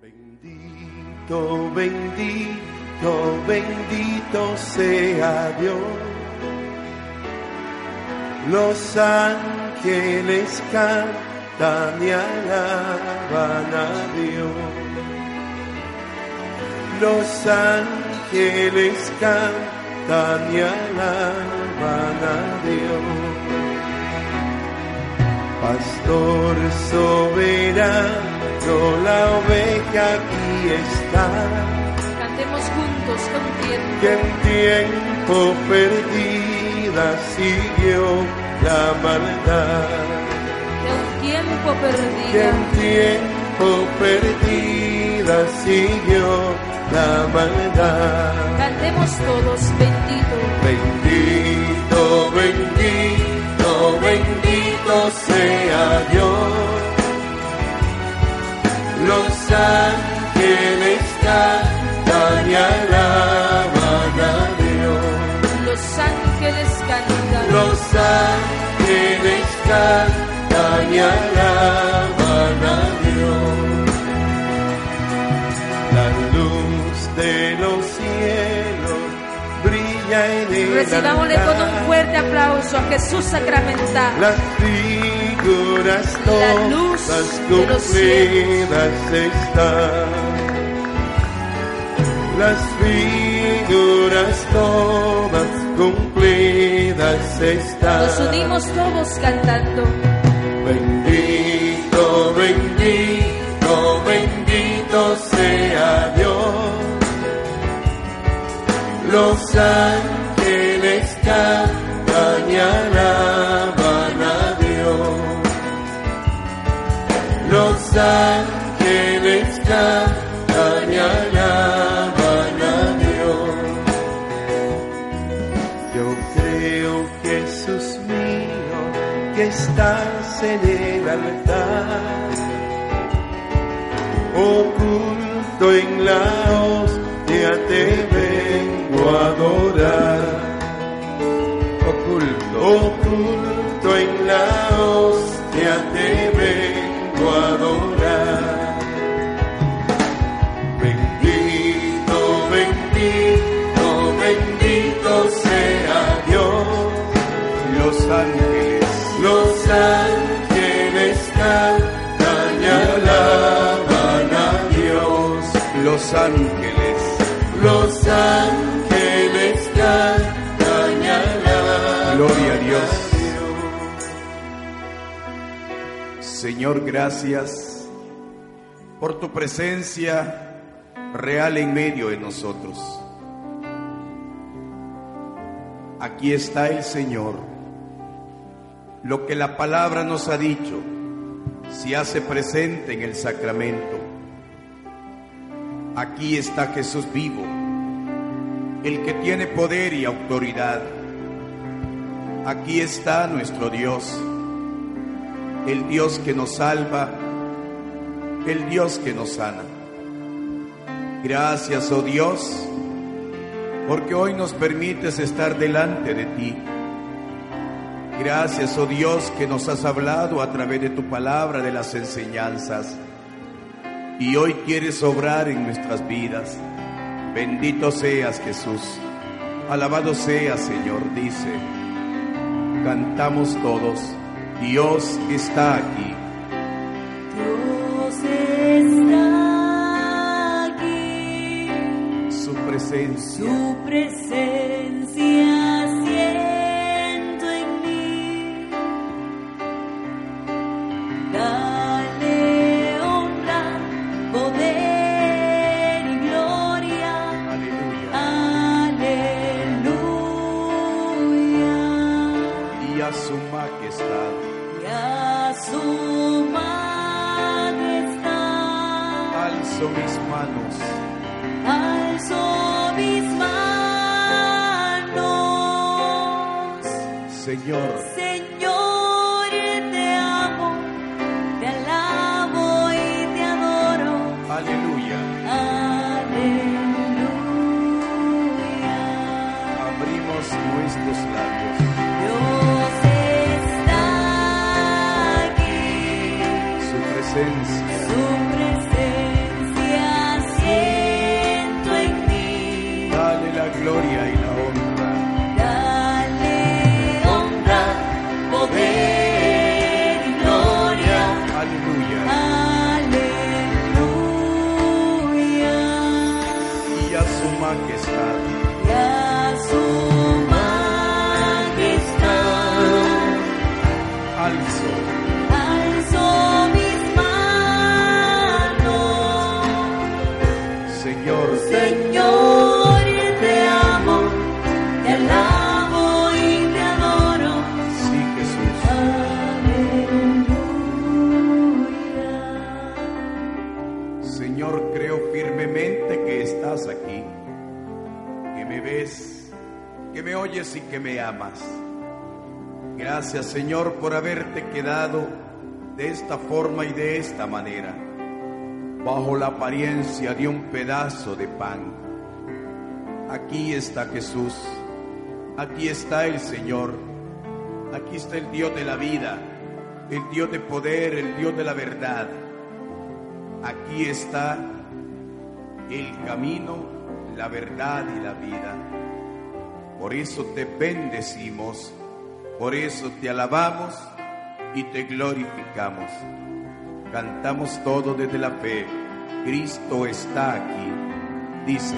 Bendito, bendito, bendito sea Dios. Los ángeles cantan y alaban a Dios. Los ángeles cantan y alaban a Dios. Pastor soberano, la oveja aquí está. Cantemos juntos con tiempo. Que en tiempo perdida siguió la maldad. De un tiempo Que perdida. en tiempo perdida siguió la maldad. Cantemos todos, bendito. Bendito, bendito, bendito sea Dios. Los ángeles cantan. Los ángeles cantan. Y alaban. La luz de los cielos brilla en el Recibámosle con un fuerte aplauso a Jesús sacramentado. Las figuras todas cumplidas están. Las figuras todas cumplidas están. Nos unimos todos cantando. Bendito, bendito, bendito sea Dios. Los ángeles cantan Cantan y alaban a Dios. Yo creo, Jesús mío, que estás en el altar, oculto en la hostia te vengo a adorar. Gloria a Dios. Señor, gracias por tu presencia real en medio de nosotros. Aquí está el Señor. Lo que la palabra nos ha dicho se hace presente en el sacramento. Aquí está Jesús vivo, el que tiene poder y autoridad. Aquí está nuestro Dios, el Dios que nos salva, el Dios que nos sana. Gracias, oh Dios, porque hoy nos permites estar delante de ti. Gracias, oh Dios, que nos has hablado a través de tu palabra, de las enseñanzas. Y hoy quieres obrar en nuestras vidas. Bendito seas, Jesús. Alabado seas, Señor, dice. Cantamos todos. Dios está aquí. Dios está aquí, Su presencia. su presencia Señor por haberte quedado de esta forma y de esta manera, bajo la apariencia de un pedazo de pan. Aquí está Jesús, aquí está el Señor, aquí está el Dios de la vida, el Dios de poder, el Dios de la verdad. Aquí está el camino, la verdad y la vida. Por eso te bendecimos, por eso te alabamos y te glorificamos. Cantamos todo desde la fe. Cristo está aquí. Dice,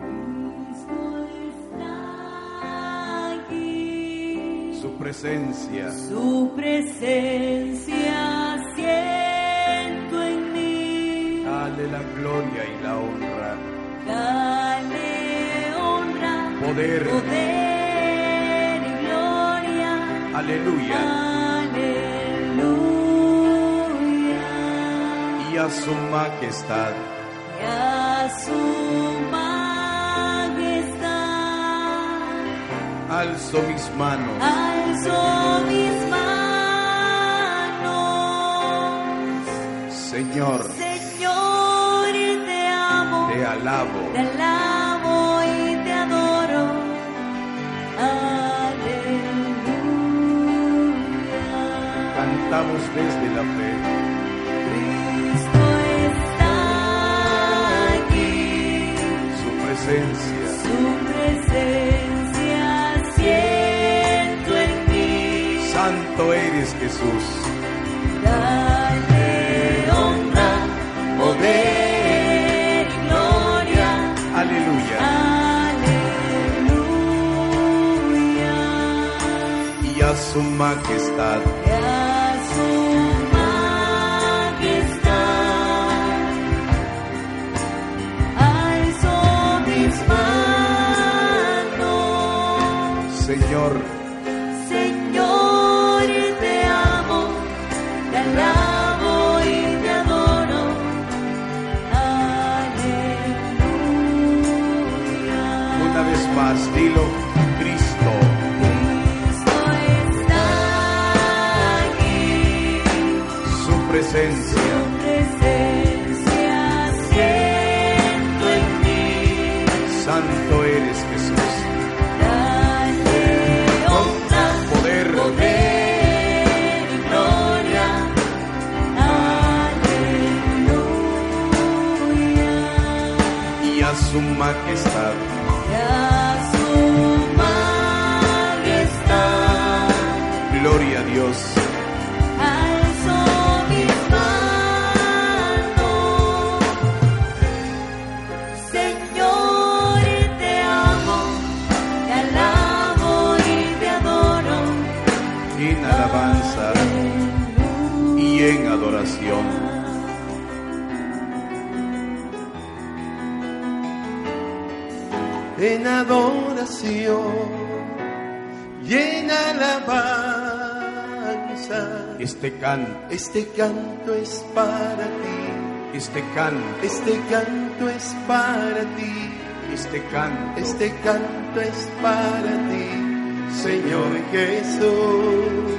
Cristo está aquí. su presencia, Su presencia siento en mí. dale la gloria y la honra. Poder. poder y gloria. Aleluya. Aleluya. Y a su majestad, Y a su majestad. alzo mis manos. Alzo mis manos. Señor, Señor, te amo. te alabo. Te alabo Cantamos desde la fe. Cristo está aquí. Su presencia, Su presencia siento en mí. santo eres Jesús. Dale honra, poder y gloria. Aleluya. Aleluya. Y a su majestad, Señor, Señor, te amo, te alabo y te adoro. Aleluya. una vez más, dilo, Cristo, Cristo está aquí. su presencia, Su presencia a su majestad, en adoración y en alabanza. Este canto, Este canto es para ti, este canto, este canto es para ti, este canto, este canto es para ti, Señor Jesús.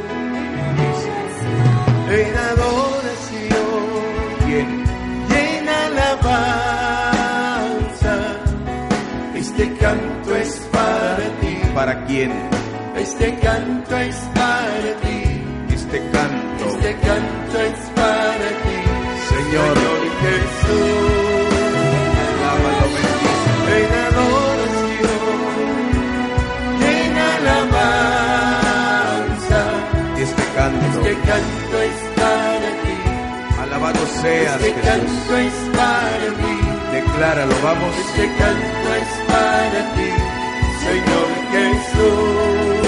En adoración para ti. ¿Para quién? Este canto es para ti, Este canto, este canto es para ti, Señor, Jesús. alábalo, bendice. En adoración, en alabanza, Este canto, este canto es para ti, Alabado seas Este Jesús. canto es para ti. Decláralo, vamos. Este canto es para ti, Señor Jesús.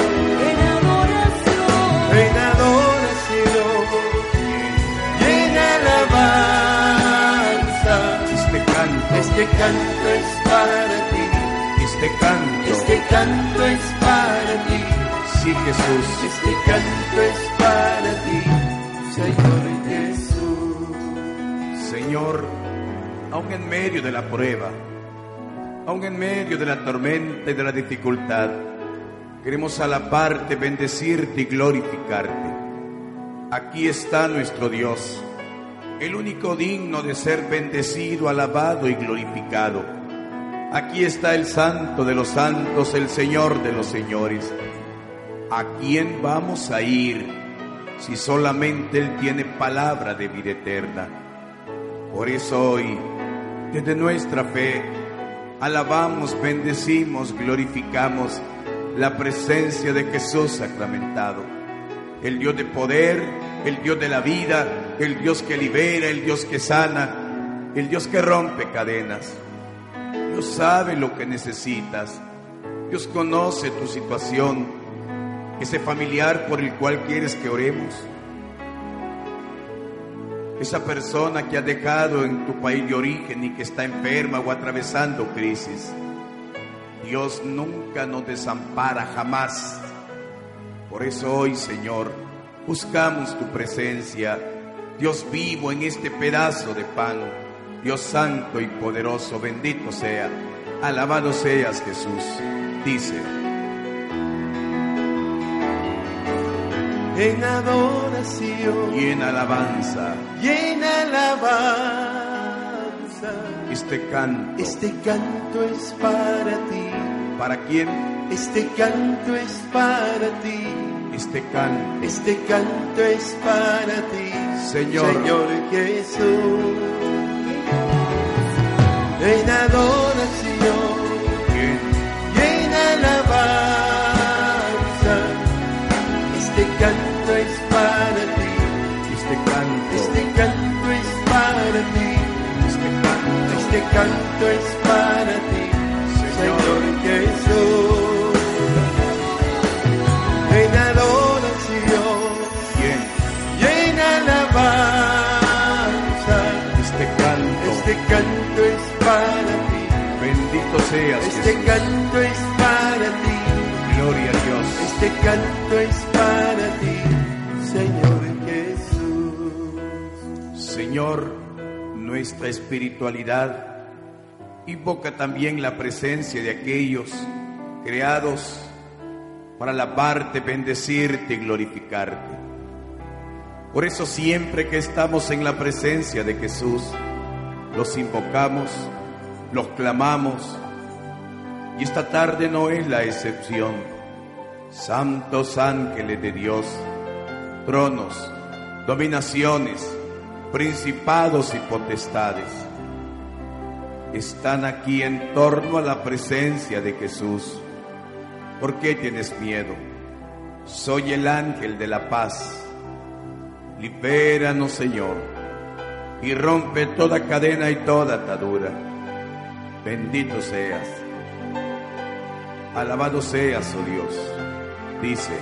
En adoración, En adoración y en alabanza. Este canto, Este canto es para ti. este canto. Este canto es para ti. Sí, Jesús. Este canto es para ti, Señor Jesús. Señor, aun en medio de la prueba, aun en medio de la tormenta y de la dificultad, queremos alabarte, bendecirte y glorificarte. Aquí está nuestro Dios, el único digno de ser bendecido, alabado y glorificado. Aquí está el Santo de los Santos, el Señor de los Señores. ¿A quién vamos a ir si solamente Él tiene palabra de vida eterna? Por eso hoy, desde nuestra fe, alabamos, bendecimos, glorificamos la presencia de Jesús sacramentado. El Dios de poder, el Dios de la vida, el Dios que libera, el Dios que sana, el Dios que rompe cadenas. Dios sabe lo que necesitas. Dios conoce tu situación, ese familiar por el cual quieres que oremos esa persona que ha dejado en tu país de origen y que está enferma o atravesando crisis. Dios nunca nos desampara jamás. Por eso hoy, Señor, buscamos tu presencia, Dios vivo en este pedazo de pan, Dios santo y poderoso, bendito sea, alabado seas Jesús. Dice, En adoración y en alabanza, y en alabanza. este canto, Este canto es para ti. ¿para quién? Este canto es para ti. Este canto, Este canto es para ti, Señor. Señor Jesús. En adoración Este canto es para ti, Señor Jesús. En adoración en alabanza. Este canto, Este canto es para ti. bendito seas Este Jesús. canto es para ti. Gloria a Dios. Este canto es para ti, Señor Jesús. Señor, nuestra espiritualidad invoca también la presencia de aquellos creados para alabarte, bendecirte y glorificarte. Por eso siempre que estamos en la presencia de Jesús, los invocamos, los clamamos, y esta tarde no es la excepción. Santos ángeles de Dios, tronos, dominaciones, principados y potestades, están aquí en torno a la presencia de Jesús. ¿Por qué tienes miedo? Soy el ángel de la paz. Libéranos, Señor, y rompe toda cadena y toda atadura. Bendito seas. Alabado seas, oh Dios. Dice,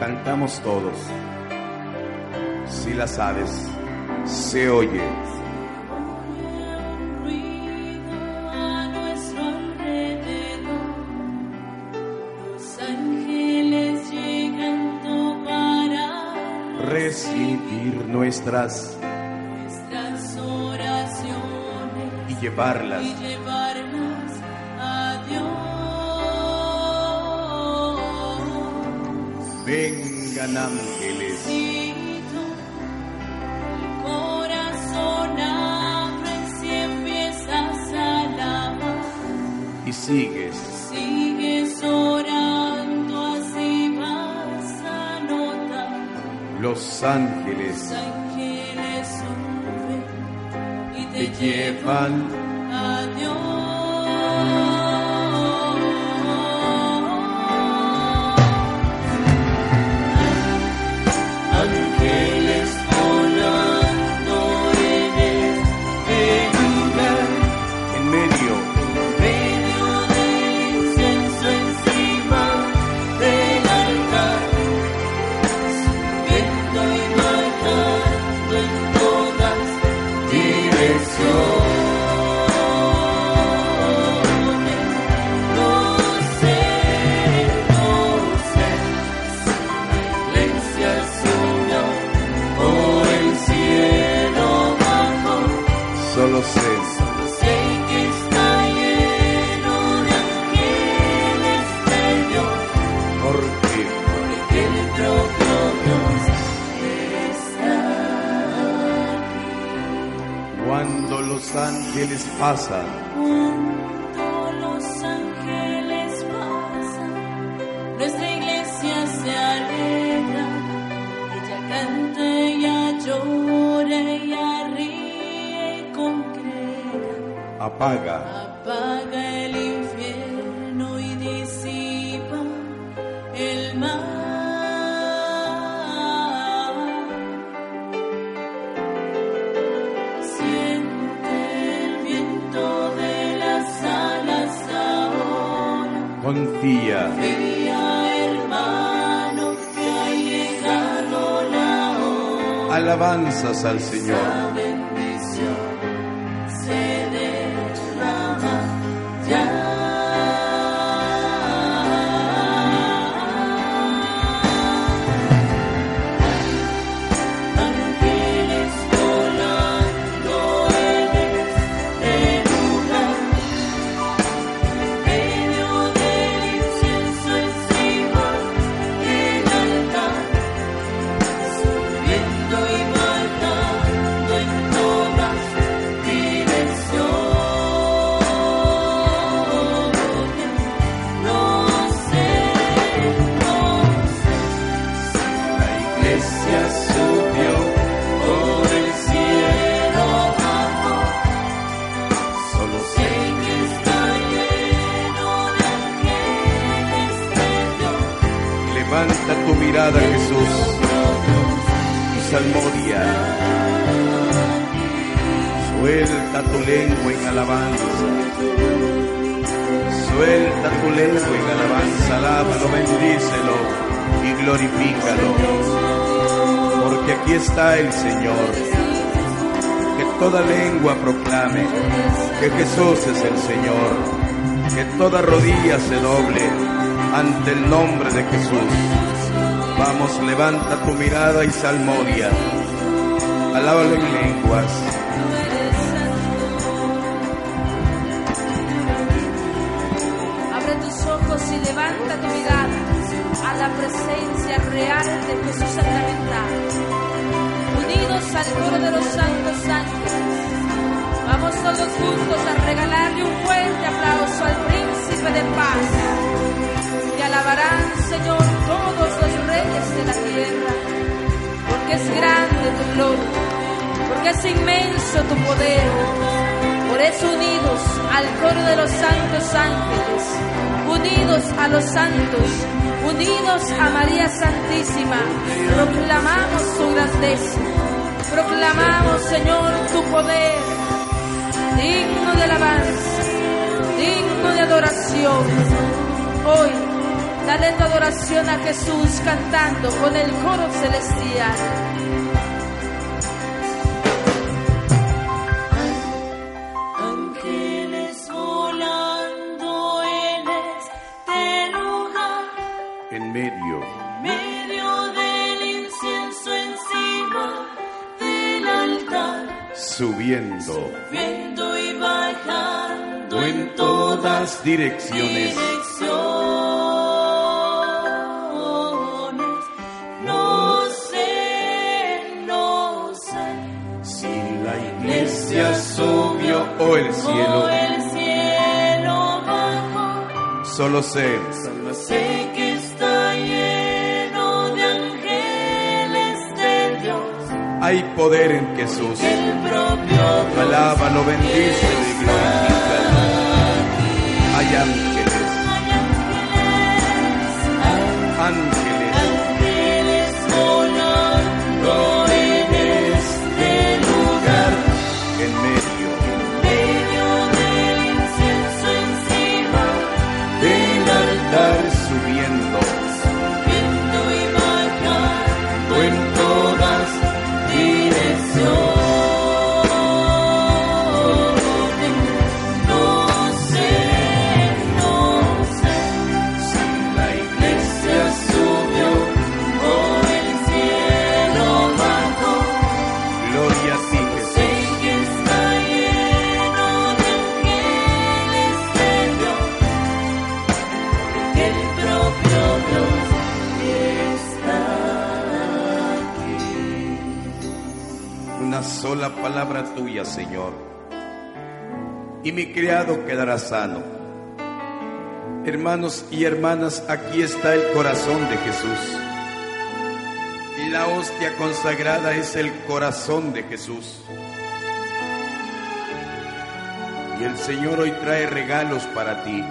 cantamos todos. Si la sabes, se oye. Recibir nuestras nuestras oraciones y llevarlas y llevarlas a Dios. Vengan ángeles, sigues. Sigues orando, así vas a notar. Los ángeles Los ángeles suben y te, te llevan pasan. Cuando los ángeles pasan, nuestra iglesia se alegra. Ella canta, ella llora, ella ríe y congrega. Apaga Alabanzas al Señor. Toda rodilla se doble ante el nombre de Jesús. Vamos, levanta tu mirada y salmodia. Alábalo en lenguas. Abre tus ojos y levanta tu mirada a la presencia real de Jesús sacramental. Unidos al coro de los santos ángeles, todos juntos a regalarle un fuerte aplauso al príncipe de paz. Te alabarán, Señor, todos los reyes de la tierra, porque es grande tu gloria, porque es inmenso tu poder. Por eso unidos al coro de los santos ángeles, unidos a los santos, unidos a María Santísima, proclamamos su grandeza, proclamamos, Señor, tu poder, digno de alabanza, digno de adoración. Hoy, dale tu adoración a Jesús cantando con el coro celestial. Ángeles volando en este lugar, En medio. Medio del incienso encima del altar, subiendo direcciones. No sé, no sé. Si la iglesia subió o el O cielo, el cielo bajo, solo sé sé que está lleno de ángeles de Dios. hay poder en Jesús. El propio Dios Alábalo, bendícelo y glorifícalo. Hay ángeles, ángeles, ángeles mi criado quedará sano. Hermanos y hermanas, aquí está el corazón de Jesús. La hostia consagrada es el corazón de Jesús. Y el Señor hoy trae regalos para ti.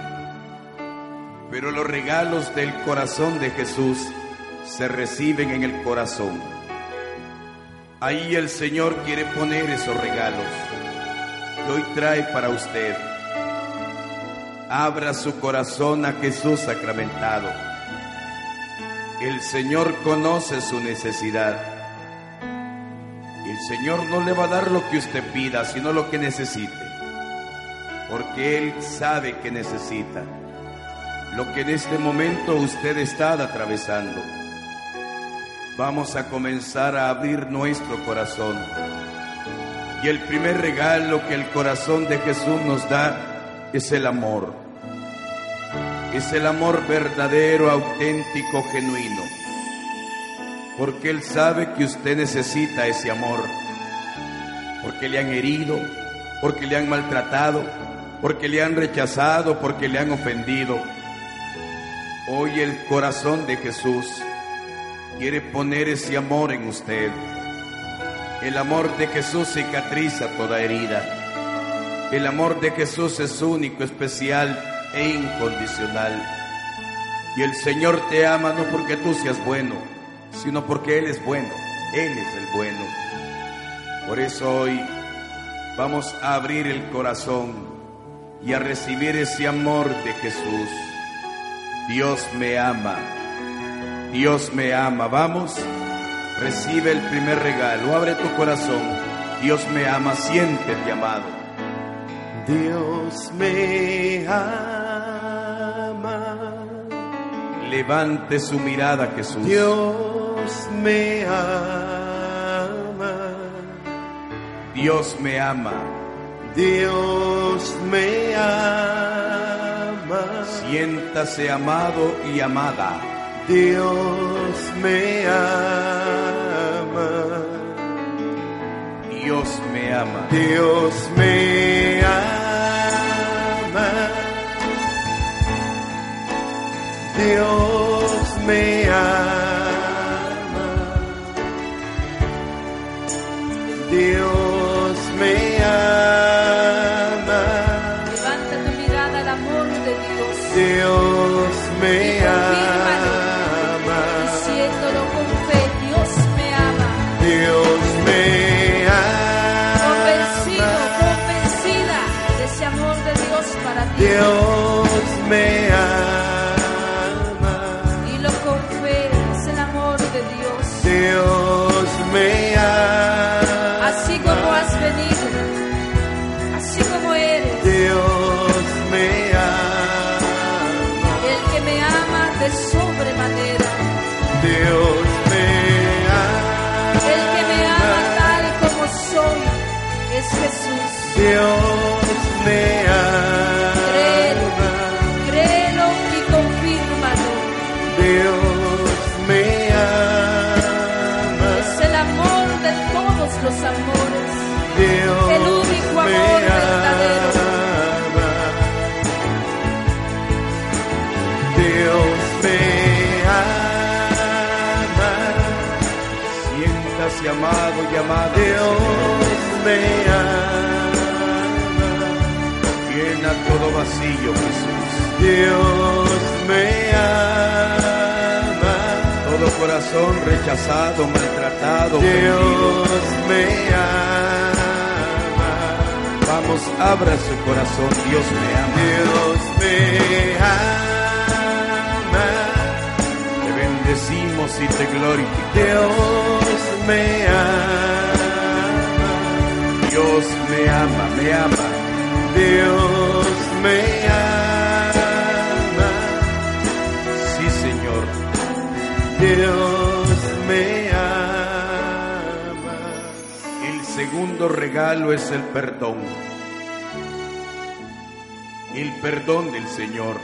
Pero los regalos del corazón de Jesús se reciben en el corazón. Ahí el Señor quiere poner esos regalos hoy trae para usted. Abra su corazón a Jesús sacramentado. El Señor conoce su necesidad. El Señor no le va a dar lo que usted pida, sino lo que necesite. Porque Él sabe que necesita. Lo que en este momento usted está atravesando. Vamos a comenzar a abrir nuestro corazón. Y el primer regalo que el corazón de Jesús nos da es el amor es el amor verdadero, auténtico, genuino. Porque Él sabe que usted necesita ese amor. Porque le han herido, porque le han maltratado, porque le han rechazado, porque le han ofendido. Hoy el corazón de Jesús quiere poner ese amor en usted. El amor de Jesús cicatriza toda herida. El amor de Jesús es único, especial e incondicional. Y el Señor te ama no porque tú seas bueno, sino porque Él es bueno. Él es el bueno. Por eso hoy vamos a abrir el corazón y a recibir ese amor de Jesús. Dios me ama. Dios me ama. Vamos, recibe el primer regalo. Abre tu corazón. Dios me ama. Siéntete amado. Dios me ama Levante su mirada, Jesús. Dios me ama. Dios me ama. Dios me ama. Siéntase amado y amada. Dios me ama. Dios me ama. Dios me ama. Dios me ama. Dios amada. Dios me ama. Llena todo vacío, Jesús. Dios me ama. Todo corazón rechazado, maltratado. Dios me ama. Vamos, abra su corazón. Dios me ama. Dios me ama. Te bendecimos y te glorificamos. Dios me ama. Dios me ama, me ama. Dios me ama. Sí, Señor. Dios me ama. El segundo regalo es el perdón. El perdón del Señor.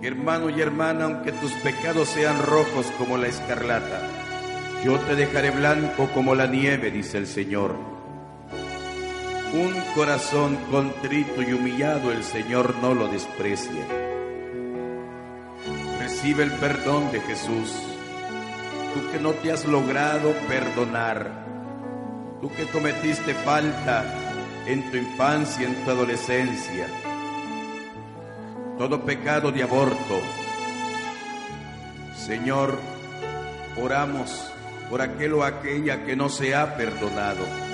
Hermano y hermana, aunque tus pecados sean rojos como la escarlata, yo te dejaré blanco como la nieve, dice el Señor. Un corazón contrito y humillado el Señor no lo desprecia. Recibe el perdón de Jesús. Tú que no te has logrado perdonar. Tú que cometiste falta en tu infancia, en tu adolescencia. Todo pecado de aborto. Señor, oramos por aquel o aquella que no se ha perdonado.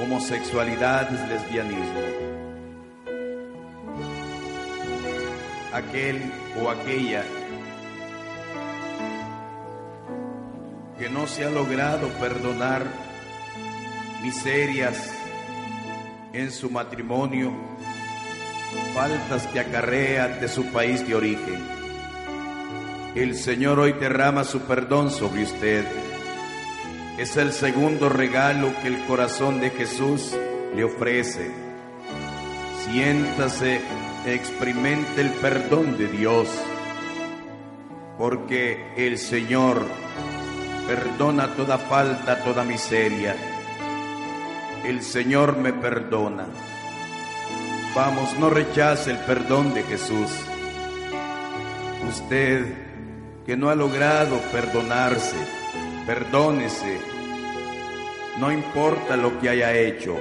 Homosexualidad, lesbianismo. Aquel o aquella que no se ha logrado perdonar miserias en su matrimonio, faltas que acarrea de su país de origen. El Señor hoy derrama su perdón sobre usted. Es el segundo regalo que el corazón de Jesús le ofrece. Siéntase, experimente el perdón de Dios, porque el Señor perdona toda falta, toda miseria. El Señor me perdona. Vamos, no rechace el perdón de Jesús. Usted que no ha logrado perdonarse, perdónese. No importa lo que haya hecho,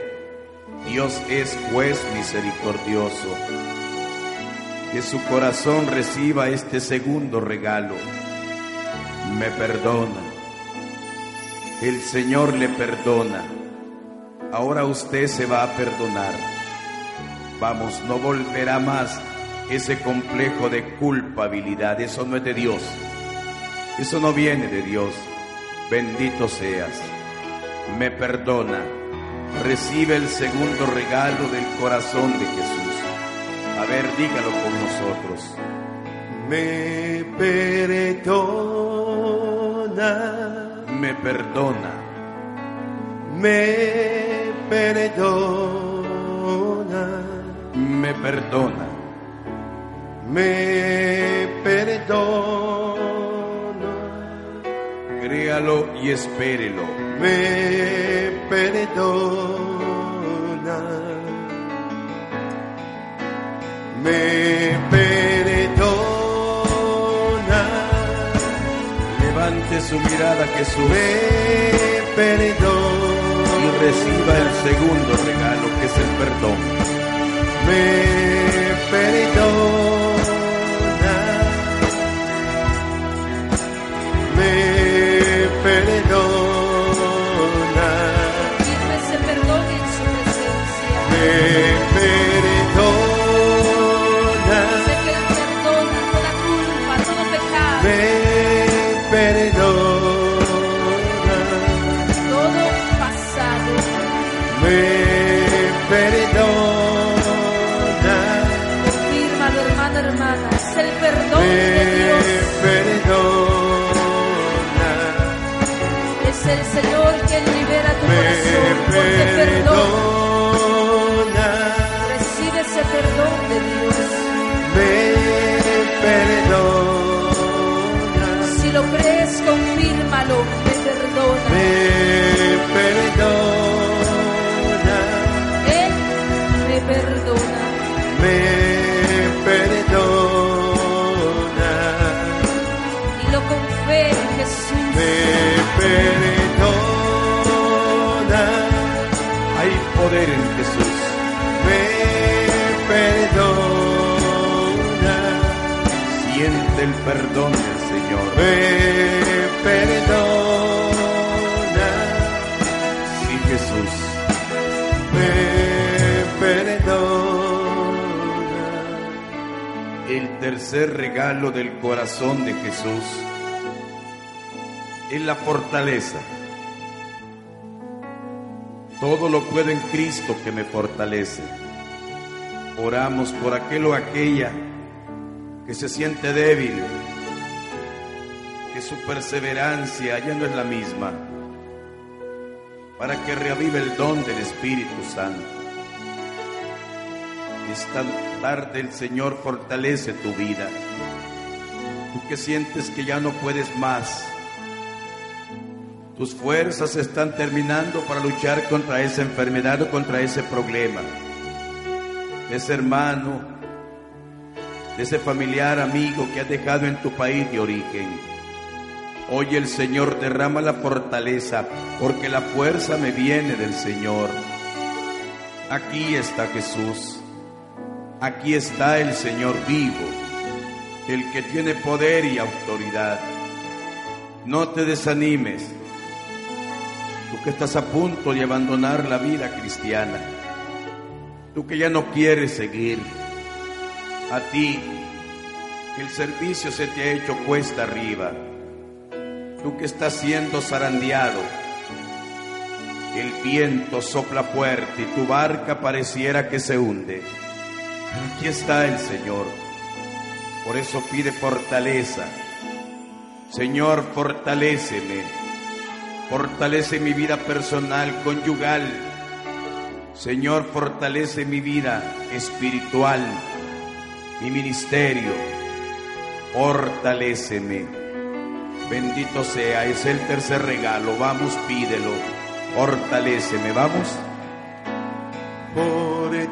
Dios es juez misericordioso. Que su corazón reciba este segundo regalo. Me perdona. El Señor le perdona. Ahora usted se va a perdonar. Vamos, no volverá más ese complejo de culpabilidad. Eso no es de Dios. Eso no viene de Dios. Bendito seas. Me perdona. Recibe el segundo regalo del corazón de Jesús. A ver, dígalo con nosotros. Me perdona. Me perdona. Me perdona. Me perdona. Me perdona créalo y espérelo. Me perdona. Me perdona. Levante su mirada Jesús. Me perdona. Y reciba el segundo regalo que es el perdón. Me Siente el perdón del Señor. Me perdona. Sí, Jesús. Me perdona. El tercer regalo del corazón de Jesús es la fortaleza. Todo lo puedo en Cristo que me fortalece. Oramos por aquel o aquella que se siente débil, que su perseverancia ya no es la misma, para que reavive el don del Espíritu Santo. Esta tarde el Señor fortalece tu vida. Tú que sientes que ya no puedes más, Tus fuerzas están terminando para luchar contra esa enfermedad o contra ese problema. Ese hermano, ese familiar, amigo que has dejado en tu país de origen. Hoy el Señor derrama la fortaleza porque la fuerza me viene del Señor. Aquí está Jesús. Aquí está el Señor vivo, el que tiene poder y autoridad. No te desanimes. Tú que estás a punto de abandonar la vida cristiana. Tú que ya no quieres seguir. A ti, que el servicio se te ha hecho cuesta arriba. Tú que estás siendo zarandeado. El viento sopla fuerte y tu barca pareciera que se hunde. Aquí está el Señor. Por eso pide fortaleza. Señor, fortaléceme. Fortalece mi vida personal, conyugal. Señor, fortalece mi vida espiritual, mi ministerio. Fortaléceme. Bendito sea, es el tercer regalo. Vamos, pídelo. Fortaléceme, vamos. Fortaléceme,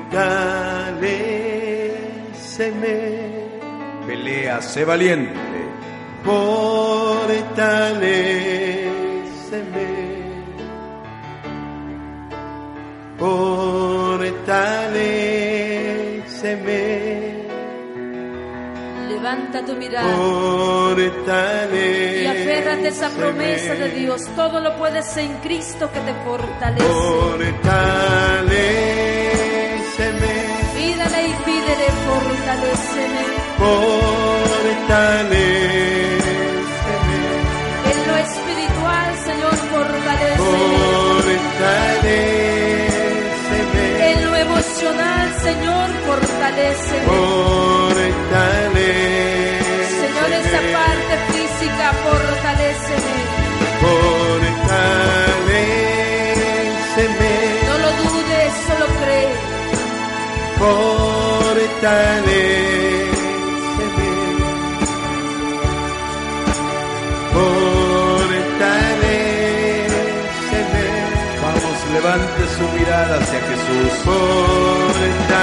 Pelea, sé valiente. fortaléceme, Levanta tu mirada y aférrate a esa promesa de Dios. Todo lo puedes en Cristo que te fortalece. Pídele y pídele, fortaléceme. fortaléceme, En lo espiritual, Señor, fortaléceme, En lo emocional, Señor, fortaléceme. Fortaléceme. fortaléceme, No lo dudes, solo cree. fortaléceme, fortaléceme, Vamos, levante su mirada hacia Jesús. fortaléceme,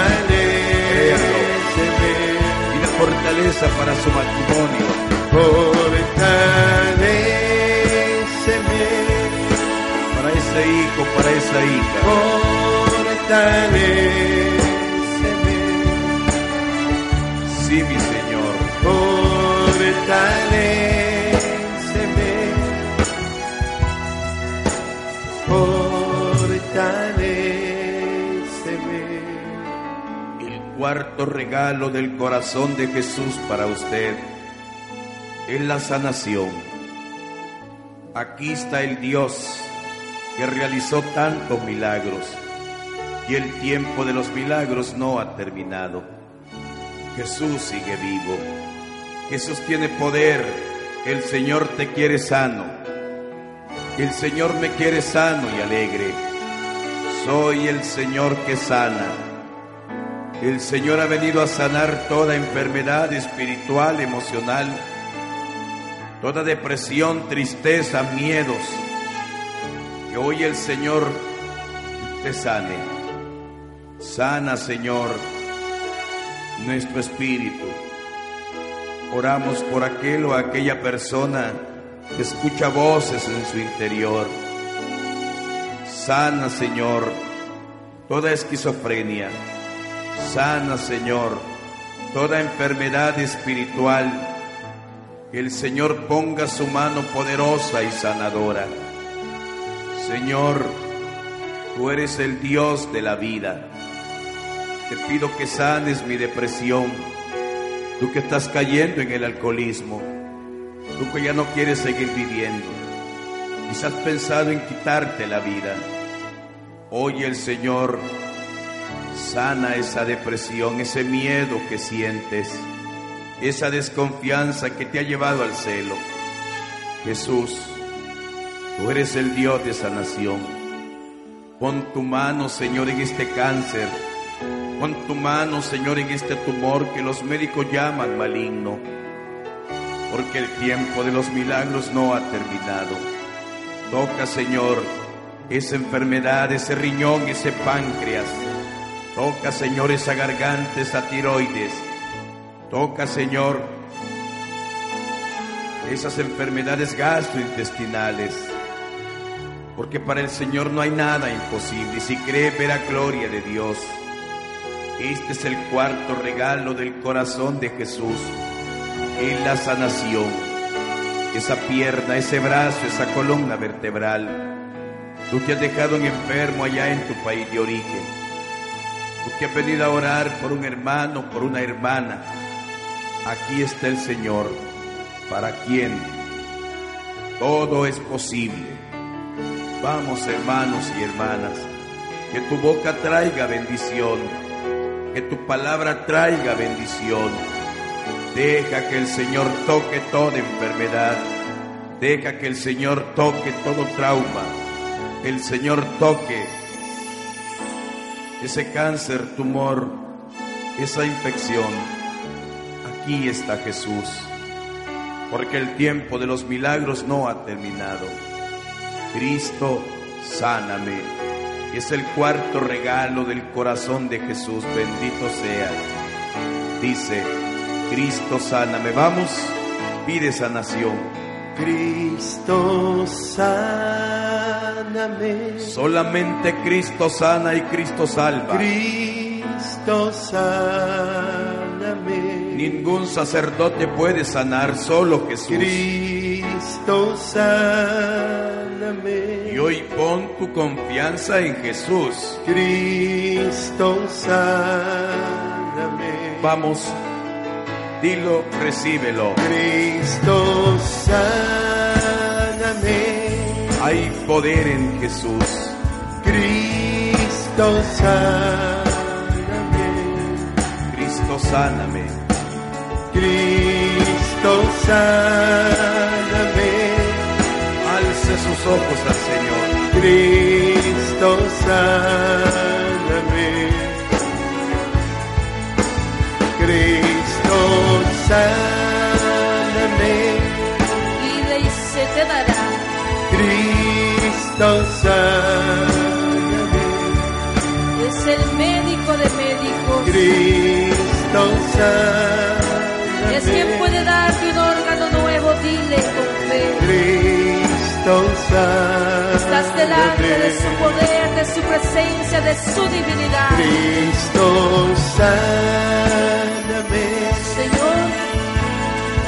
Y la fortaleza para su matrimonio. fortaléceme, ese hijo, para esa hija. fortaléceme, Sí, mi Señor. fortaléceme, fortaléceme. El cuarto regalo del corazón de Jesús para usted es la sanación. Aquí está el Dios que realizó tantos milagros y el tiempo de los milagros no ha terminado. Jesús sigue vivo. Jesús tiene poder. El Señor te quiere sano. El Señor me quiere sano y alegre. Soy el Señor que sana. El Señor ha venido a sanar toda enfermedad espiritual, emocional, toda depresión, tristeza, miedos. Que hoy el Señor te sane. Sana, Señor, nuestro espíritu. Oramos por aquel o aquella persona que escucha voces en su interior. Sana, Señor, toda esquizofrenia. Sana, Señor, toda enfermedad espiritual. Que el Señor ponga su mano poderosa y sanadora. Señor, tú eres el Dios de la vida. Te pido que sanes mi depresión. Tú que estás cayendo en el alcoholismo. Tú que ya no quieres seguir viviendo. Quizás has pensado en quitarte la vida. Hoy el Señor sana esa depresión, ese miedo que sientes, esa desconfianza que te ha llevado al celo. Jesús, tú eres el Dios de sanación. Pon tu mano, Señor, en este cáncer. Pon tu mano, Señor, en este tumor que los médicos llaman maligno. Porque el tiempo de los milagros no ha terminado. Toca, Señor, esa enfermedad, ese riñón, ese páncreas. Toca, Señor, esa garganta, esa tiroides. Toca, Señor, esas enfermedades gastrointestinales. Porque para el Señor no hay nada imposible. Si cree, verá gloria de Dios. Este es el cuarto regalo del corazón de Jesús. En la sanación esa pierna, ese brazo, esa columna vertebral. Tú que has dejado un enfermo allá en tu país de origen. Tú que has venido a orar por un hermano, por una hermana. Aquí está el Señor, para quien todo es posible. Vamos hermanos y hermanas, que tu boca traiga bendición, que tu palabra traiga bendición Deja que el Señor toque toda enfermedad. Deja que el Señor toque todo trauma. El Señor toque ese cáncer, tumor, esa infección. Aquí está Jesús. Porque el tiempo de los milagros no ha terminado. Cristo, sáname. Es el cuarto regalo del corazón de Jesús. Bendito sea. Dice, Cristo sáname. Vamos, pide sanación. Cristo sáname. Solamente Cristo sana y Cristo salva. Cristo sáname. Ningún sacerdote puede sanar, solo Jesús. Cristo sáname. Y hoy pon tu confianza en Jesús. Cristo sáname. Vamos Dilo, recíbelo. Cristo, sáname. Hay poder en Jesús. Cristo, sáname. Cristo, sáname. Cristo, sáname. Sus ojos al Señor. Cristo, sáname. Cristo, sáname. Pide y se te dará. Cristo, sáname. Es el médico de médicos. Cristo, sáname. Es quien puede darte un órgano nuevo. Dile con fe. Cristo, sáname. Estás delante de su poder, de su presencia, de su divinidad. Cristo, sáname. Señor,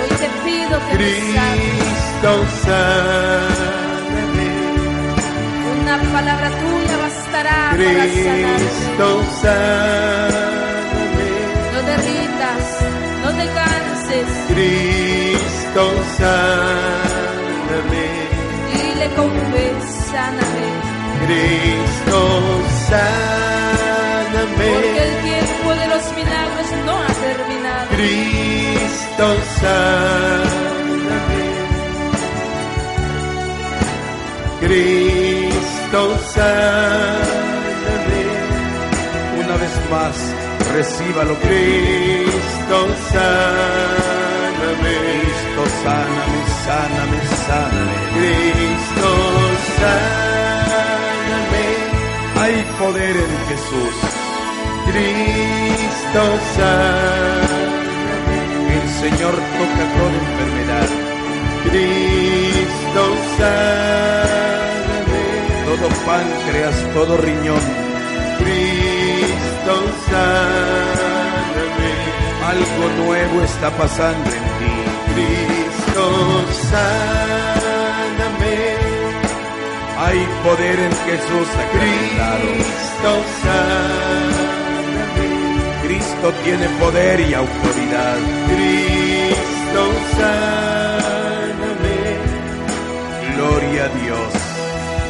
hoy te pido que me. Cristo, sáname. Una palabra tuya bastará para sanarte. Cristo, sáname. No te rindas, no te canses. Cristo, sáname. Dile con fe, sáname. Cristo, Porque sáname. el tiempo de los milagros no ha terminado. Cristo, sáname. Cristo, sáname. Una vez más, recíbalo. Cristo, sáname. Cristo, sáname, sáname, sáname. Cristo, sáname. Hay poder en Jesús. Cristo, sáname. El Señor toca toda enfermedad. Cristo, sáname. Todo páncreas, todo riñón. Cristo, sáname. Algo nuevo está pasando en ti. Cristo, sáname. Hay poder en Jesús acreditado. Cristo, sáname. Cristo tiene poder y autoridad. Cristo, sáname. Gloria a Dios.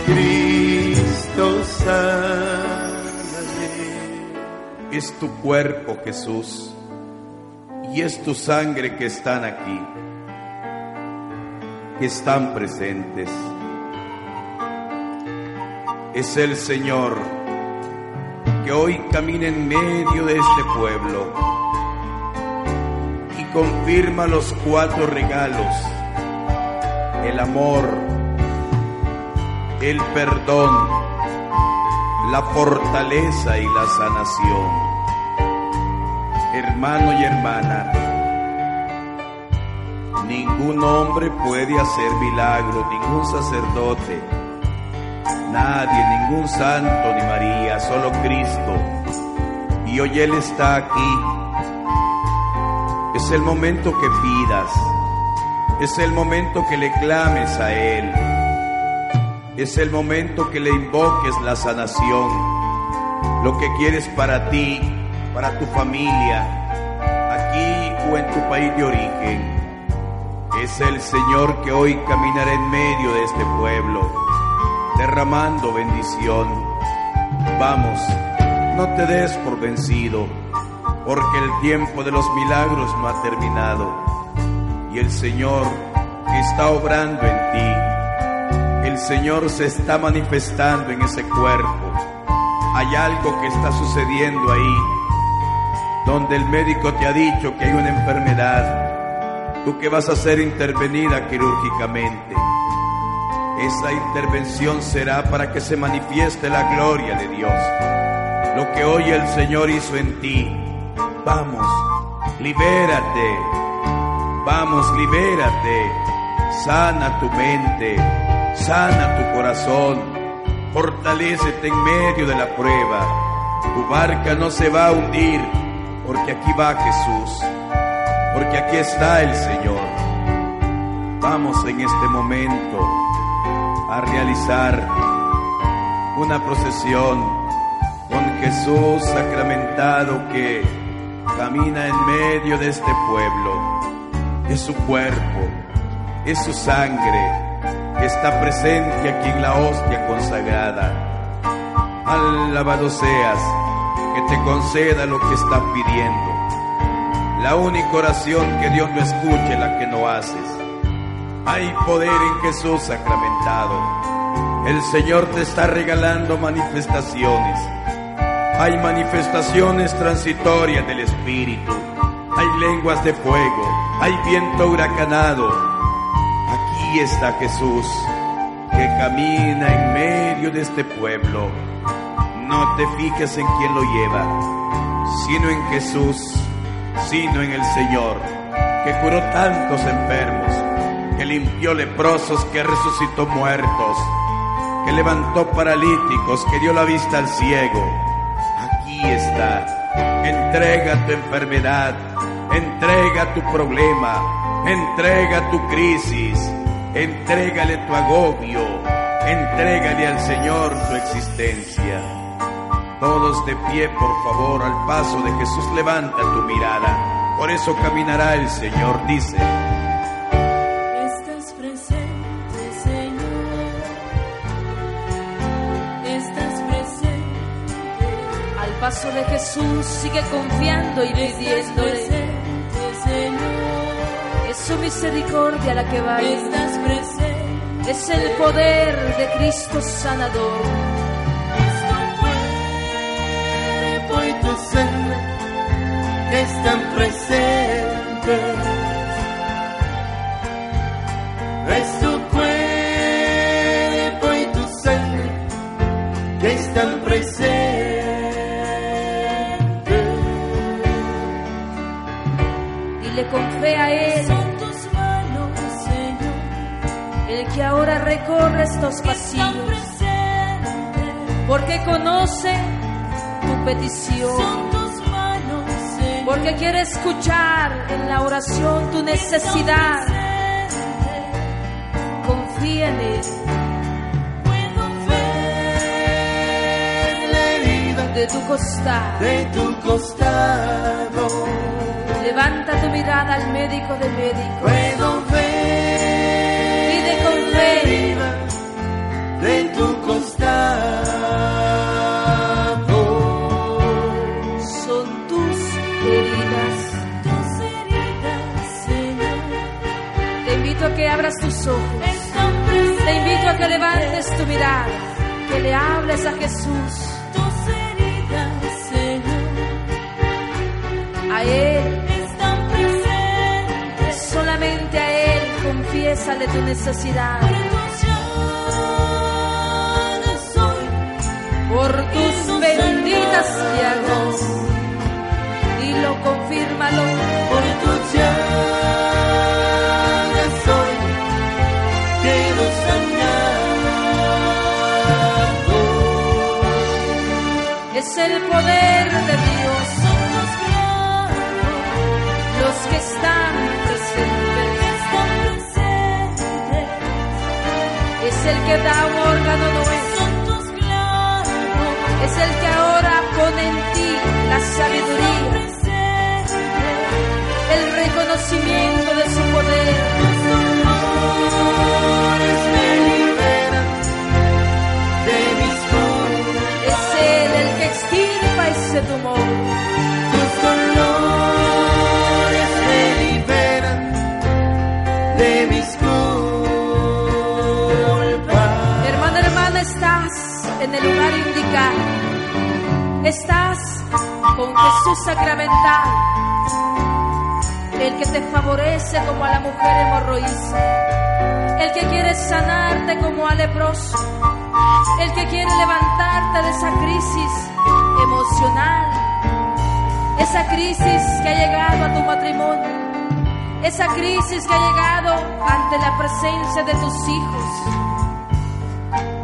Cristo, sáname. Es tu cuerpo, Jesús, y es tu sangre que están aquí, que están presentes. Es el Señor que hoy camina en medio de este pueblo y confirma los cuatro regalos, el amor, el perdón, la fortaleza y la sanación. Hermano y hermana, ningún hombre puede hacer milagro, ningún sacerdote, nadie, ningún santo ni María, solo Cristo. Y hoy Él está aquí. Es el momento que pidas, es el momento que le clames a Él. Es el momento que le invoques la sanación, lo que quieres para ti, para tu familia, aquí o en tu país de origen. Es el Señor que hoy caminará en medio de este pueblo, derramando bendición. Vamos, no te des por vencido, porque el tiempo de los milagros no ha terminado. Y el Señor está obrando en ti el Señor se está manifestando en ese cuerpo. Hay algo que está sucediendo ahí, donde el médico te ha dicho que hay una enfermedad, tú que vas a ser intervenida quirúrgicamente. Esa intervención será para que se manifieste la gloria de Dios. Lo que hoy el Señor hizo en ti. Vamos, libérate. Vamos, libérate. Sana tu mente sana tu corazón, fortalécete en medio de la prueba. Tu barca no se va a hundir, porque aquí va Jesús, porque aquí está el Señor. Vamos en este momento a realizar una procesión con Jesús sacramentado que camina en medio de este pueblo. Es su cuerpo, es su sangre, está presente aquí en la hostia consagrada. Alabado seas, que te conceda lo que estás pidiendo. La única oración que Dios no escuche, la que no haces. Hay poder en Jesús sacramentado. El Señor te está regalando manifestaciones. Hay manifestaciones transitorias del Espíritu. Hay lenguas de fuego. Hay viento huracanado Aquí está Jesús que camina en medio de este pueblo. No te fijes en quién lo lleva, sino en Jesús, sino en el Señor, que curó tantos enfermos, que limpió leprosos, que resucitó muertos, que levantó paralíticos, que dio la vista al ciego. Aquí está. Entrega tu enfermedad, entrega tu problema, entrega tu crisis, entrégale tu agobio, entrégale al Señor tu existencia. Todos de pie, por favor, al paso de Jesús, levanta tu mirada. Por eso caminará el Señor, dice. Paso de Jesús sigue confiando y pidiéndole. Señor. Es su misericordia la que va. Es el poder de Cristo sanador. Escuchar en la oración tu necesidad. Confía en Él. Puedo ver la herida de tu costado. de tu costado. Levanta tu mirada al médico de médico. Levantes tu mirada. Que le hables a Jesús. Tus heridas, Señor, A Él. están presentes. Solamente a Él. Confiésale tu necesidad. Por tus por tus benditas llagas. Y lo confírmalo el poder de Dios. Clavos Los que están presentes que están presentes. es el que da un órgano nuevo. Son tus Es el que ahora pone en ti la sacramental, el que te favorece como a la mujer hemorroísa, el que quiere sanarte como al leproso, el que quiere levantarte de esa crisis emocional, esa crisis que ha llegado a tu matrimonio, esa crisis que ha llegado ante la presencia de tus hijos.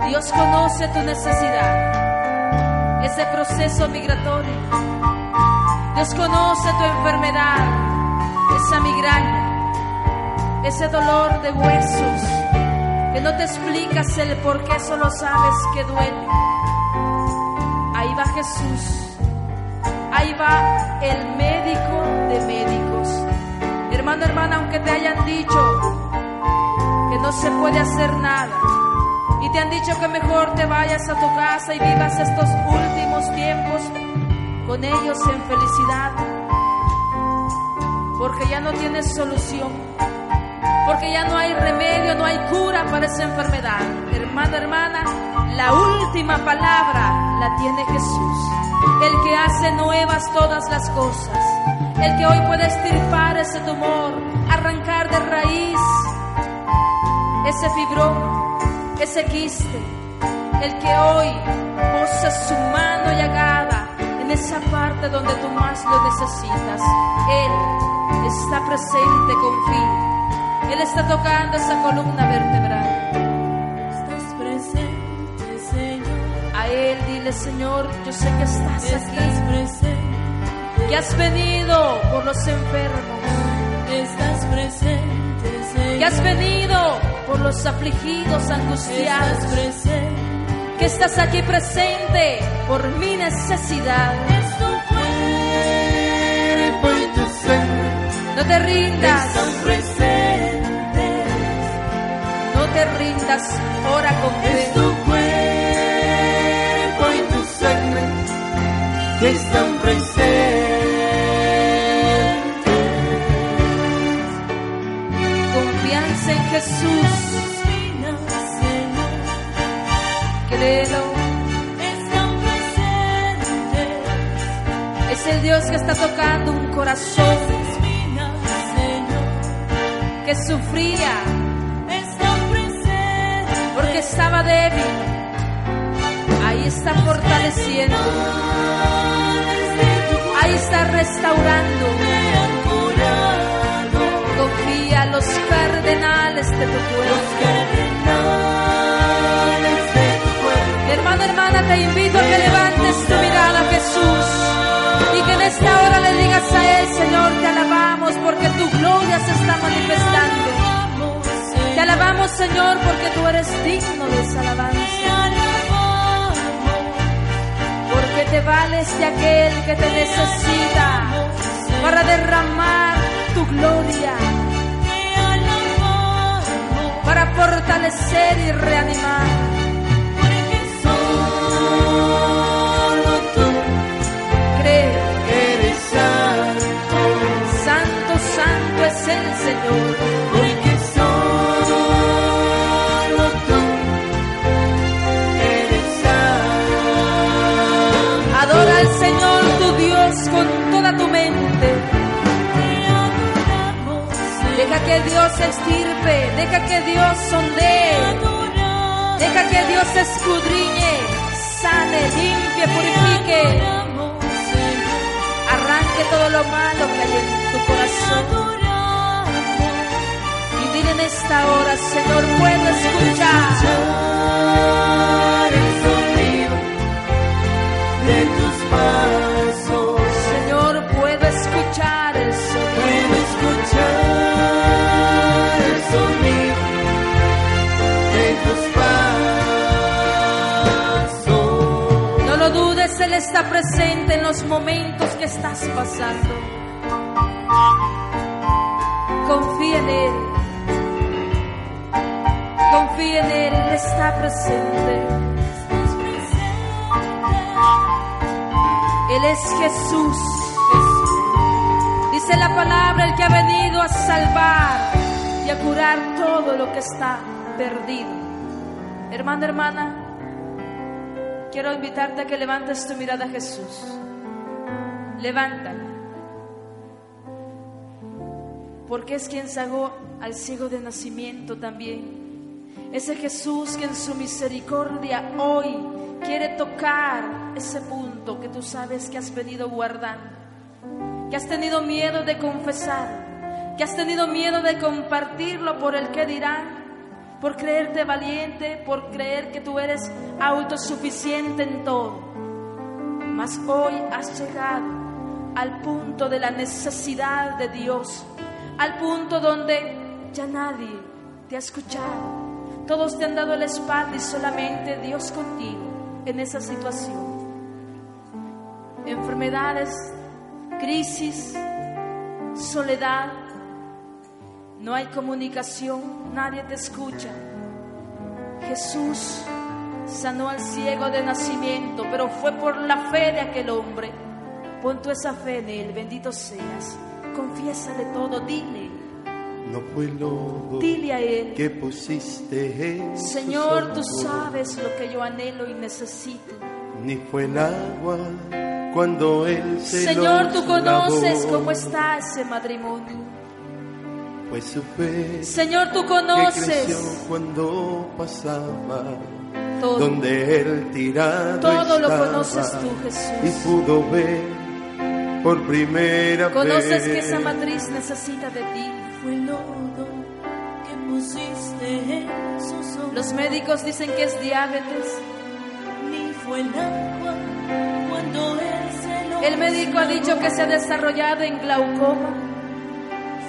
Dios conoce tu necesidad, ese proceso migratorio. Dios conoce tu enfermedad, esa migraña, ese dolor de huesos que no te explicas el por qué, solo sabes que duele. Ahí va Jesús, ahí va el médico de médicos. Hermano, hermana, aunque te hayan dicho que no se puede hacer nada, y te han dicho que mejor te vayas a tu casa y vivas estos últimos tiempos con ellos en felicidad, porque ya no tienes solución, porque ya no hay remedio, no hay cura para esa enfermedad. Hermana, hermana, la última palabra la tiene Jesús, el que hace nuevas todas las cosas, el que hoy puede estirpar ese tumor, arrancar de raíz ese fibrón ese quiste, el que hoy posa su mano llagada en esa parte donde tú más lo necesitas. Él está presente, confía. Él está tocando esa columna vertebral. Estás presente, Señor. A Él dile, Señor, yo sé que estás Estás aquí, presente. que has venido por los enfermos, Estás presente, Señor. que has venido por los afligidos, Estás angustiados, presente. Que estás aquí presente por mi necesidad. Es tu cuerpo y tu sangre No te rindas. están presentes. No te rindas, ora con Es tu cuerpo y tu sangre que están presentes. Confianza en Jesús, Están presentes. Es el Dios que está tocando un corazón que sufría presentes. porque estaba débil. Ahí está fortaleciendo, ahí está restaurando. Confía los cardenales de tu cuerpo. Hermana, te invito a que levantes tu mirada a Jesús y que en esta hora le digas a Él, Señor, te alabamos porque tu gloria se está manifestando. Te alabamos, Señor, porque tú eres digno de esa alabanza. Porque te vales de aquel que te necesita para derramar tu gloria, para fortalecer y reanimar. Porque solo tú eres santo. Adora al Señor tu Dios con toda tu mente. Deja que Dios estirpe, deja que Dios sondee, deja que Dios escudriñe, sane limpie, purifique. Arranque todo lo malo que hay en tu corazón. En esta hora, Señor, puedo escuchar. el sonido de tus pasos. Señor, escuchar el sonido. Puedo escuchar el sonido de tus pasos. No lo dudes, Él está presente en los momentos que estás pasando. Confía en Él. Él, está presente. Él es Jesús. Dice la palabra, el que ha venido a salvar y a curar todo lo que está perdido. Hermana, hermana, quiero invitarte a que levantes tu mirada a Jesús. Levántala. Porque es quien sacó al ciego de nacimiento también. Ese Jesús que en su misericordia hoy quiere tocar ese punto que tú sabes que has venido guardando, que has tenido miedo de confesar, que has tenido miedo de compartirlo por el que dirán, por creerte valiente, por creer que tú eres autosuficiente en todo. Mas hoy has llegado al punto de la necesidad de Dios, al punto donde ya nadie te ha escuchado. Todos te han dado la espalda y solamente Dios contigo en esa situación. Enfermedades, crisis, soledad, no hay comunicación, nadie te escucha. Jesús sanó al ciego de nacimiento, pero fue por la fe de aquel hombre. Pon tú esa fe en él, bendito seas. Confiésale todo, dile, No fue lodo dile a él. que pusiste en Señor, tú sabes lo que yo anhelo y necesito. Ni fue el agua cuando él se Señor, tú conoces lavó. cómo está ese matrimonio. Fue su fe Señor, tú conoces cuando pasaba todo. donde él tirado Todo lo estaba, conoces tú, Jesús. y pudo ver por primera Conoces vez que esa matriz necesita de ti. Fue el lodo que pusiste en sus ojos. Los médicos dicen que es diabetes. Ni fue el agua cuando él se lo El médico ha dicho que se ha desarrollado en glaucoma.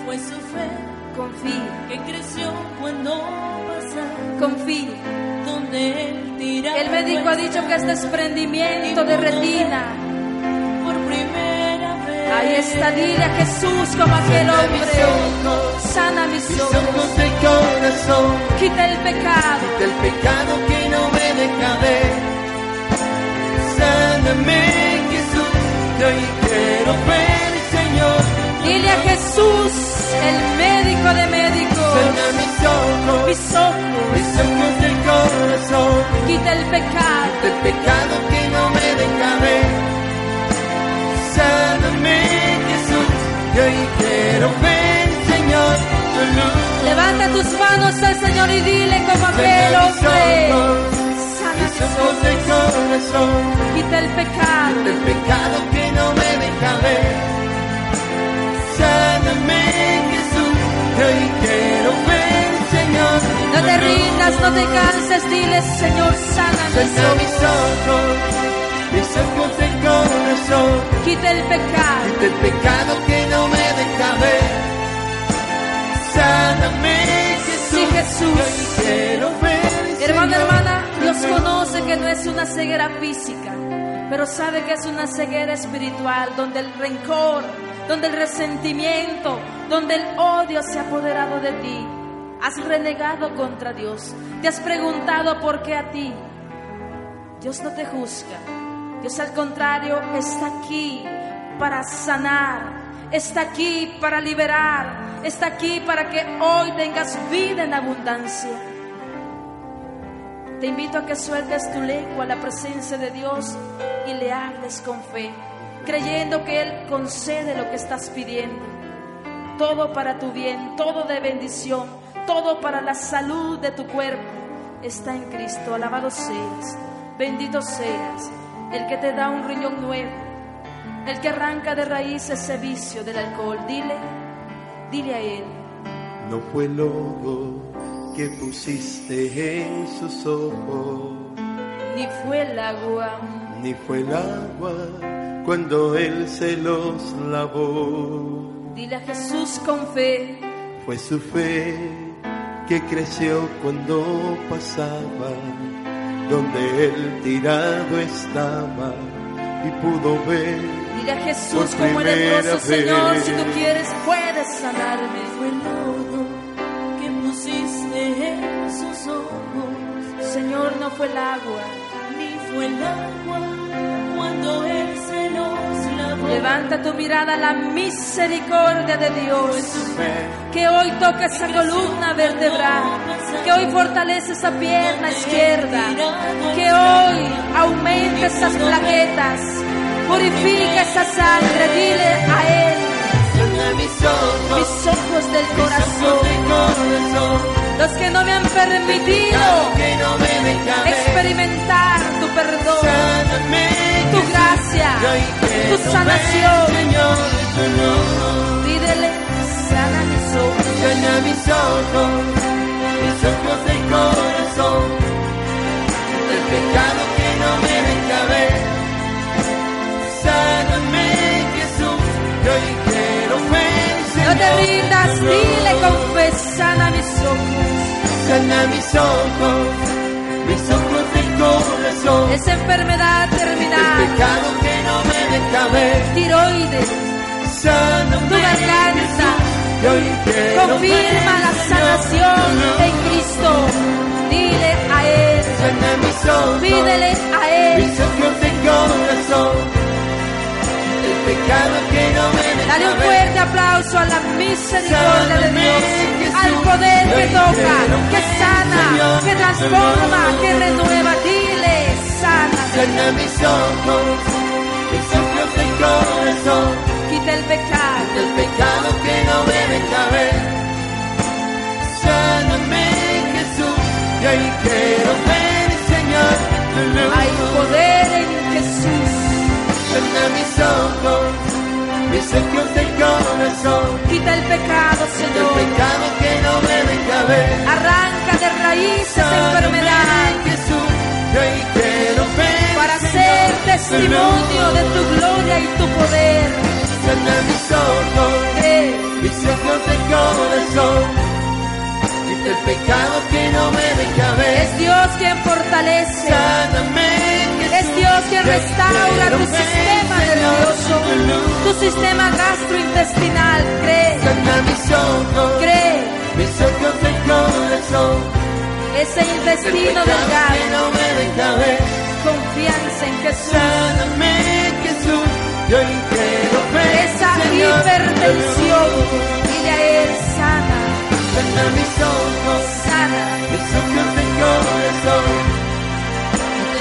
Fue su fe Confía, que creció cuando pasaba confía. donde él tiraba El médico ha dicho que es desprendimiento de retina. por primera. Ahí está, dile a Jesús como aquel hombre. Sana mis ojos. de corazón Quita el pecado. del pecado que no me deja ver. Sáname, Jesús, hoy quiero ver, Señor. Dile a Jesús, el médico de médicos. Sana mis ojos, Mis ojos. mis ojos del corazón, Quita el pecado. del pecado que no me deja ver. Sáname, Jesús, que hoy quiero ver, Señor, tu luz. Levanta tus manos al Señor y dile como aquel hombre. del ojos. corazón. Quita el pecado. del pecado que no me deja ver. Sáname, Jesús, que hoy quiero ver, Señor. No te rindas, no te canses, dile Señor, sana mis Sana mis ojos, mis ojos del corazón. Quita el pecado. Del pecado que no me deja ver. Sáname, Jesús, Sí, Jesús. quiero ver, Señor. hermana, Dios conoce que no es una ceguera física, pero sabe que es una ceguera espiritual, donde el rencor, donde el resentimiento, donde el odio se ha apoderado de ti. Has renegado contra Dios. Te has preguntado por qué a ti. Dios no te juzga. Dios al contrario está aquí para sanar. Está aquí para liberar. Está aquí para que hoy tengas vida en abundancia. Te invito a que sueltes tu lengua a la presencia de Dios y le hables con fe, creyendo que Él concede lo que estás pidiendo. Todo para tu bien, todo de bendición, todo para la salud de tu cuerpo está en Cristo. Alabado seas, bendito seas. El que te da un riñón nuevo, el que arranca de raíz ese vicio del alcohol. Dile, dile a Él. No fue el lobo que pusiste en sus ojos, Ni fue el agua, ni fue el agua cuando Él se los lavó. dile a Jesús con fe. Fue su fe que creció cuando pasaba donde Él tirado estaba y pudo ver. Dile a Jesús como primera leproso, Señor, si tú quieres, puedes sanarme. Fue el lodo que pusiste en sus ojos, Señor, no fue el agua. ni fue el agua cuando Él se los lavó. Levanta tu mirada a la misericordia de Dios. Que hoy toque esa columna vertebral. Hoy fortalece esa pierna izquierda. Que hoy aumente esas plaquetas. Purifica esa sangre. Dile a Él. Mis ojos, del corazón. Los que no me han permitido experimentar tu perdón. Tu gracia. Tu sanación. Pídele, sana mis ojos. Mis ojos, del corazón, el pecado que no me deja ver. Sáname, Jesús, que hoy quiero ver, No te rindas, dile con fe, sana mis ojos. Sana mis ojos, mis ojos del corazón, Esa enfermedad el terminal, pecado que no me deja ver. tiroides, Sáname, tu garganta, confirma la sanación en Cristo. Dile a Él, pídele a Él. de Dale un fuerte aplauso a la misericordia de Dios, al poder que toca, que sana, que transforma, que renueva. Dile, sana, Sana mis ojos, mis ojos de corazón, quita el pecado. el pecado que no me deja ver. Sáname, Jesús, y hoy quiero ver, Señor, tu luz. Hay poder en Jesús. Sana mis ojos, mis ojos de corazón, Quita el pecado, el Señor. pecado que no me deja ver. Arranca de raíz esa Sáname, enfermedad Jesús, y hoy quiero ver, para ser testimonio de tu gloria y tu poder. Sana mis ojos, mis ojos de corazón, quita el pecado que no me deja ver. es Dios quien fortalece. Sáname, Es Dios quien restaura tu sistema nervioso, tu sistema gastrointestinal. Cree, Sana mis ojos, cree. mis ojos de corazón, Ese intestino que delgado, no me deja ver. confianza en Jesús. Sáname, Esa hipertensión, tu luz. dile a Él, sana, Sana mis ojos, sana. mis ojos de corazón,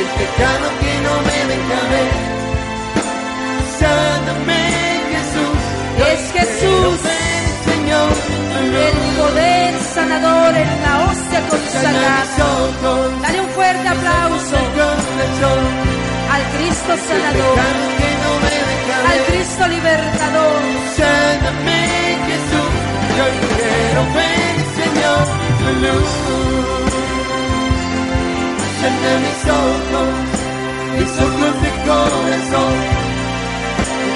el pecado que no me deja ver. Sáname, Jesús, Es Jesús. Señor. El poder sanador en la hostia consagrada. Dale un fuerte aplauso al Cristo sanador, al. Cristo libertador. Sáname, Jesús, yo quiero ver, Señor, tu luz. Sana mis ojos, mis ojos de corazón,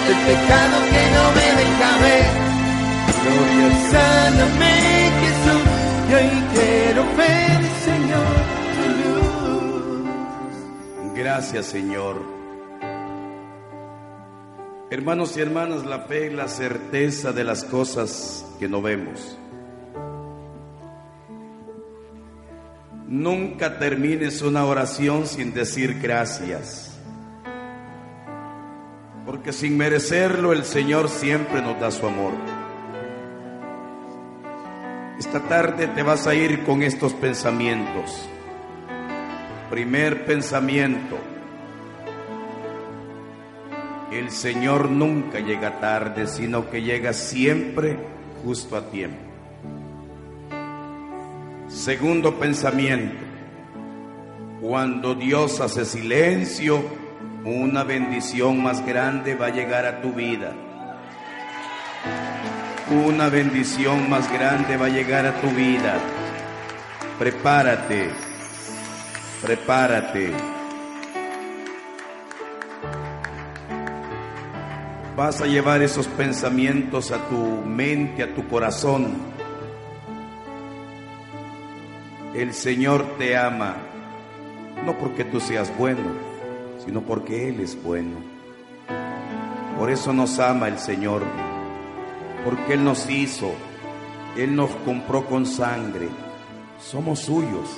el pecado que no me deja ver. Sáname, Jesús, yo quiero ver, Señor, tu luz. Gracias, Señor. Hermanos y hermanas, la fe es la certeza de las cosas que no vemos. Nunca termines una oración sin decir gracias. Porque sin merecerlo el Señor siempre nos da su amor. Esta tarde te vas a ir con estos pensamientos. Primer pensamiento. El Señor nunca llega tarde, sino que llega siempre justo a tiempo. Segundo pensamiento. Cuando Dios hace silencio, Una bendición más grande va a llegar a tu vida. Una bendición más grande va a llegar a tu vida. Prepárate, prepárate. Vas a llevar esos pensamientos a tu mente, a tu corazón. El Señor te ama, no porque tú seas bueno, sino porque Él es bueno. Por eso nos ama el Señor, porque Él nos hizo, Él nos compró con sangre, somos suyos.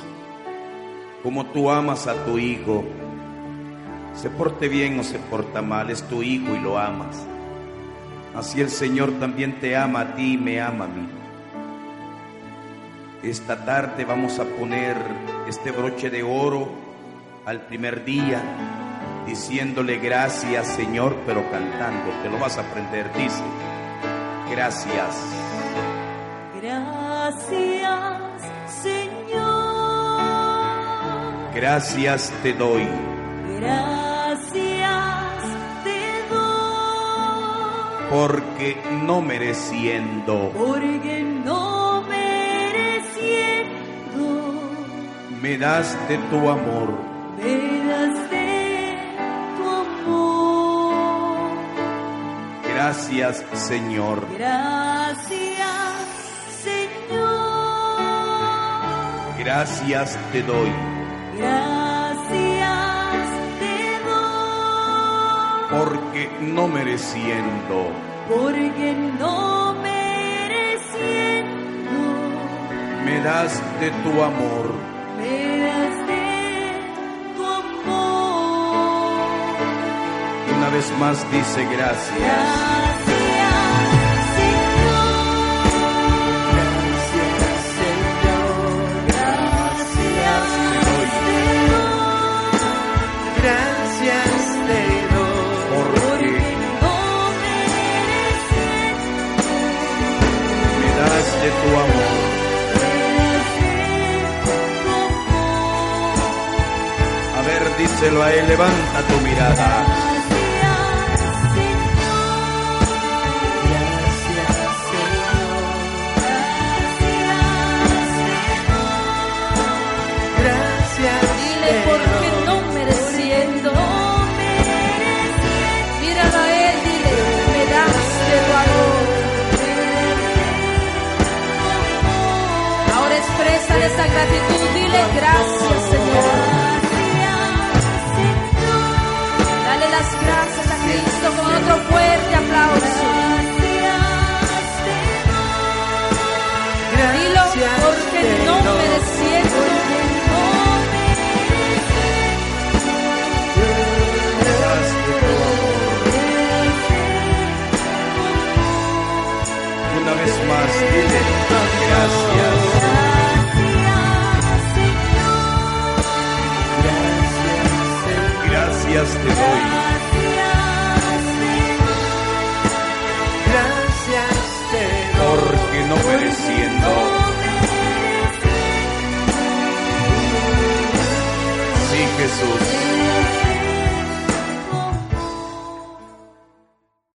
Como tú amas a tu Hijo, se porte bien o se porta mal, es tu Hijo y lo amas. Así el Señor también te ama a ti y me ama a mí. Esta tarde vamos a poner este broche de oro al primer día, diciéndole gracias Señor, pero cantando. Te lo vas a aprender, dice. Gracias. Gracias, Señor. Gracias te doy. Gracias Porque no mereciendo Porque no mereciendo me das de tu amor. me das de tu amor. Gracias Señor. Gracias, Señor. Gracias te doy. Porque no mereciendo Porque no mereciendo me das de tu amor. me das de tu amor. Una vez más dice gracias. Tu amor. A ver, díselo a él, levanta tu mirada. Esa gratitud, dile gracias, Señor. Dale las gracias a Cristo con otro fuerte aplauso. Dilo porque no mereciendo. Me das de tu amor. Una vez más, dile Gracias te doy. Gracias te doy. Porque no mereciendo. Sí, Jesús.